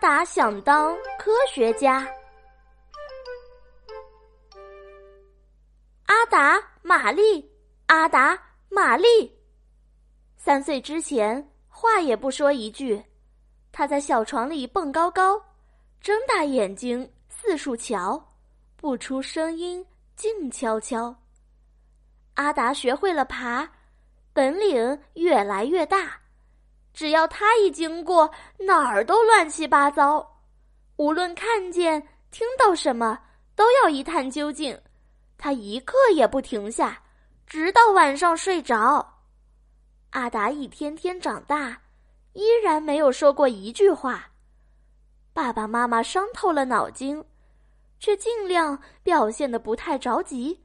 达想当科学家。阿达、玛丽，阿达、玛丽，三岁之前话也不说一句，他在小床里蹦高高，睁大眼睛四处瞧，不出声音，静悄悄。阿达学会了爬，本领越来越大。只要他一经过，哪儿都乱七八糟。无论看见、听到什么，都要一探究竟。他一刻也不停下，直到晚上睡着。阿达一天天长大，依然没有说过一句话。爸爸妈妈伤透了脑筋，却尽量表现的不太着急。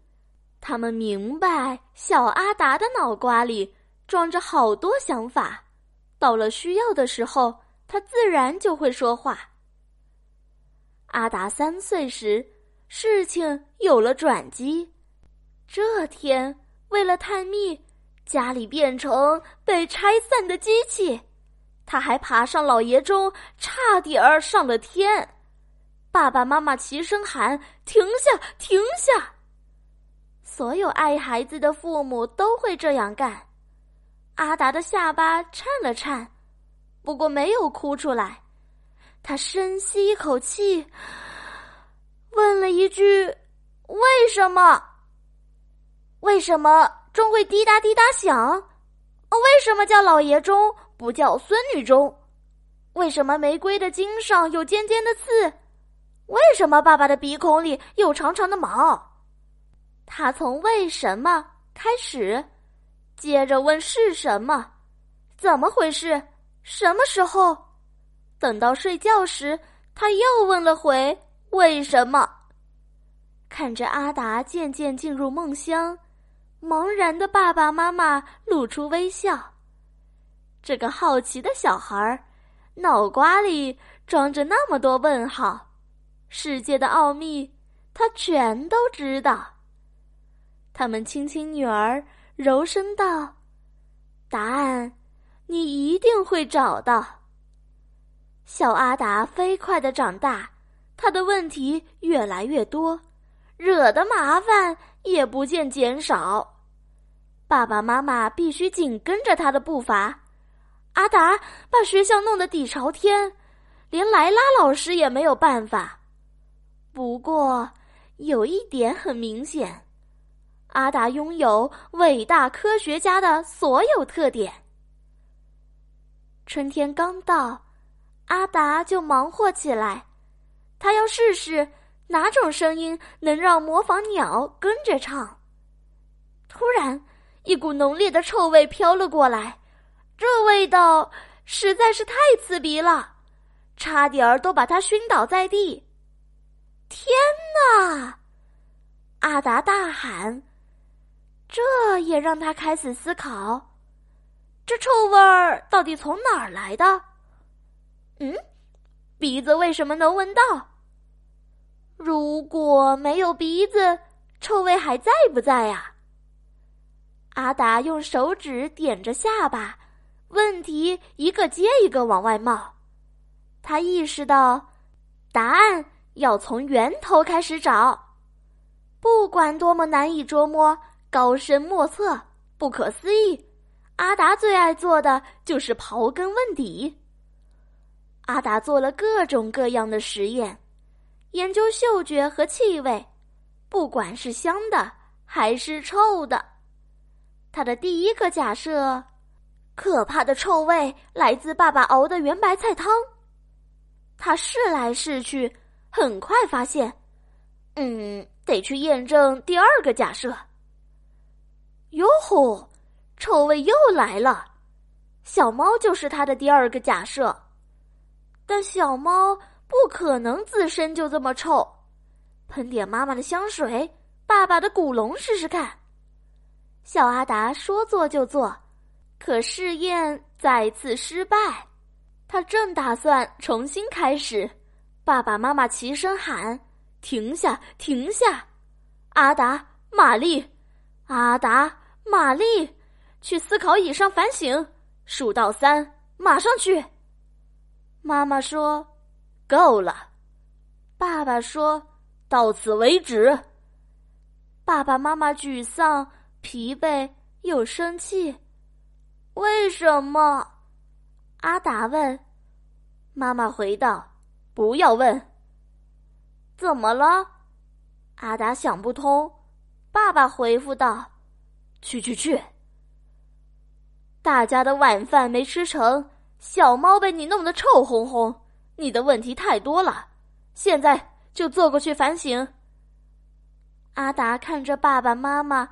他们明白，小阿达的脑瓜里装着好多想法。到了需要的时候，他自然就会说话。阿达三岁时，事情有了转机。这天，为了探秘，家里变成被拆散的机器，他还爬上老爷钟，差点儿上了天。爸爸妈妈齐声喊：“停下，停下！”所有爱孩子的父母都会这样干。阿达的下巴颤了颤，不过没有哭出来。他深吸一口气，问了一句：“为什么？为什么钟会滴答滴答响？为什么叫老爷钟不叫孙女钟？为什么玫瑰的茎上有尖尖的刺？为什么爸爸的鼻孔里有长长的毛？”他从“为什么”开始。接着问是什么？怎么回事？什么时候？等到睡觉时，他又问了回为什么。看着阿达渐渐进入梦乡，茫然的爸爸妈妈露出微笑。这个好奇的小孩儿，脑瓜里装着那么多问号，世界的奥秘他全都知道。他们亲亲女儿。柔声道：“答案，你一定会找到。”小阿达飞快的长大，他的问题越来越多，惹的麻烦也不见减少。爸爸妈妈必须紧跟着他的步伐。阿达把学校弄得底朝天，连莱拉老师也没有办法。不过，有一点很明显。阿达拥有伟大科学家的所有特点。春天刚到，阿达就忙活起来。他要试试哪种声音能让模仿鸟跟着唱。突然，一股浓烈的臭味飘了过来，这味道实在是太刺鼻了，差点儿都把他熏倒在地。天哪！阿达大喊。这也让他开始思考：这臭味儿到底从哪儿来的？嗯，鼻子为什么能闻到？如果没有鼻子，臭味还在不在呀？阿达用手指点着下巴，问题一个接一个往外冒。他意识到，答案要从源头开始找，不管多么难以捉摸。高深莫测，不可思议。阿达最爱做的就是刨根问底。阿达做了各种各样的实验，研究嗅觉和气味，不管是香的还是臭的。他的第一个假设：可怕的臭味来自爸爸熬的圆白菜汤。他试来试去，很快发现，嗯，得去验证第二个假设。哟吼，臭味又来了！小猫就是它的第二个假设，但小猫不可能自身就这么臭。喷点妈妈的香水，爸爸的古龙试试看。小阿达说做就做，可试验再次失败。他正打算重新开始，爸爸妈妈齐声喊：“停下，停下！”阿达，玛丽，阿达。玛丽，去思考椅上反省，数到三，马上去。妈妈说：“够了。爸爸说：“到此为止。”爸爸妈妈沮丧、疲惫又生气。为什么？阿达问。妈妈回道：“不要问。”怎么了？阿达想不通。爸爸回复道：“去去去！大家的晚饭没吃成，小猫被你弄得臭烘烘，你的问题太多了。现在就坐过去反省。”阿达看着爸爸妈妈，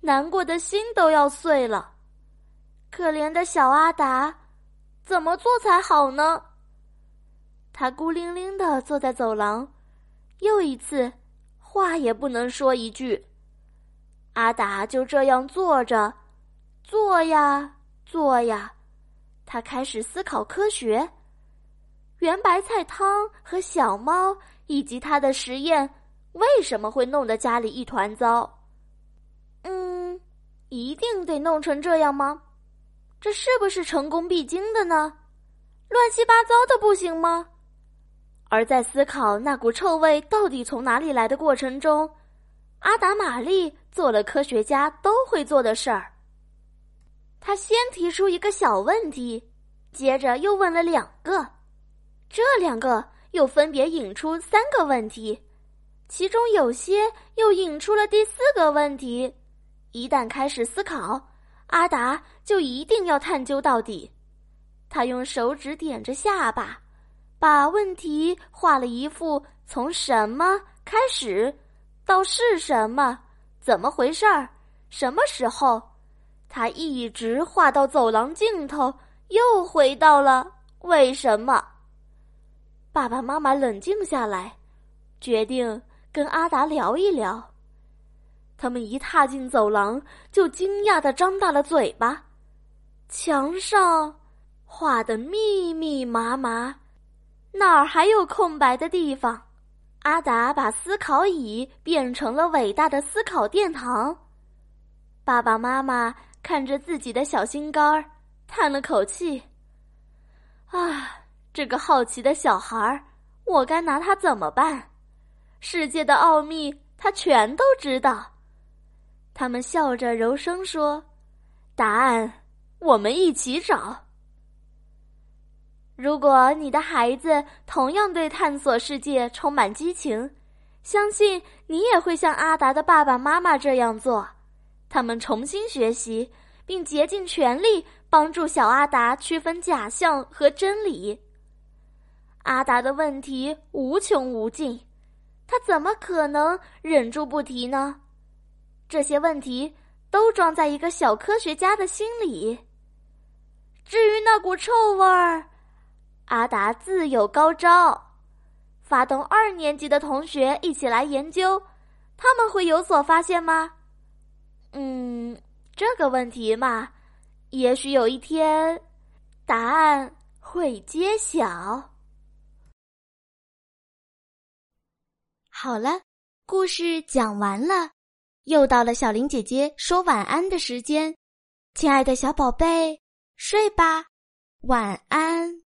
难过的心都要碎了。可怜的小阿达，怎么做才好呢？他孤零零的坐在走廊，又一次，话也不能说一句。阿达就这样坐着，坐呀坐呀，他开始思考科学。圆白菜汤和小猫以及他的实验为什么会弄得家里一团糟？嗯，一定得弄成这样吗？这是不是成功必经的呢？乱七八糟的不行吗？而在思考那股臭味到底从哪里来的过程中，阿达玛丽做了科学家都会做的事儿。他先提出一个小问题，接着又问了两个，这两个又分别引出三个问题，其中有些又引出了第四个问题。一旦开始思考，阿达就一定要探究到底。他用手指点着下巴。把问题画了一幅从什么开始，到是什么，怎么回事儿，什么时候，他一直画到走廊尽头，又回到了为什么。爸爸妈妈冷静下来，决定跟阿达聊一聊。他们一踏进走廊，就惊讶的张大了嘴巴，墙上画的密密麻麻。哪儿还有空白的地方？阿达把思考椅变成了伟大的思考殿堂。爸爸妈妈看着自己的小心肝儿，叹了口气：“啊，这个好奇的小孩儿，我该拿他怎么办？世界的奥秘，他全都知道。”他们笑着柔声说：“答案，我们一起找。”如果你的孩子同样对探索世界充满激情，相信你也会像阿达的爸爸妈妈这样做。他们重新学习，并竭尽全力帮助小阿达区分假象和真理。阿达的问题无穷无尽，他怎么可能忍住不提呢？这些问题都装在一个小科学家的心里。至于那股臭味儿。阿达自有高招，发动二年级的同学一起来研究，他们会有所发现吗？嗯，这个问题嘛，也许有一天，答案会揭晓。好了，故事讲完了，又到了小林姐姐说晚安的时间，亲爱的小宝贝，睡吧，晚安。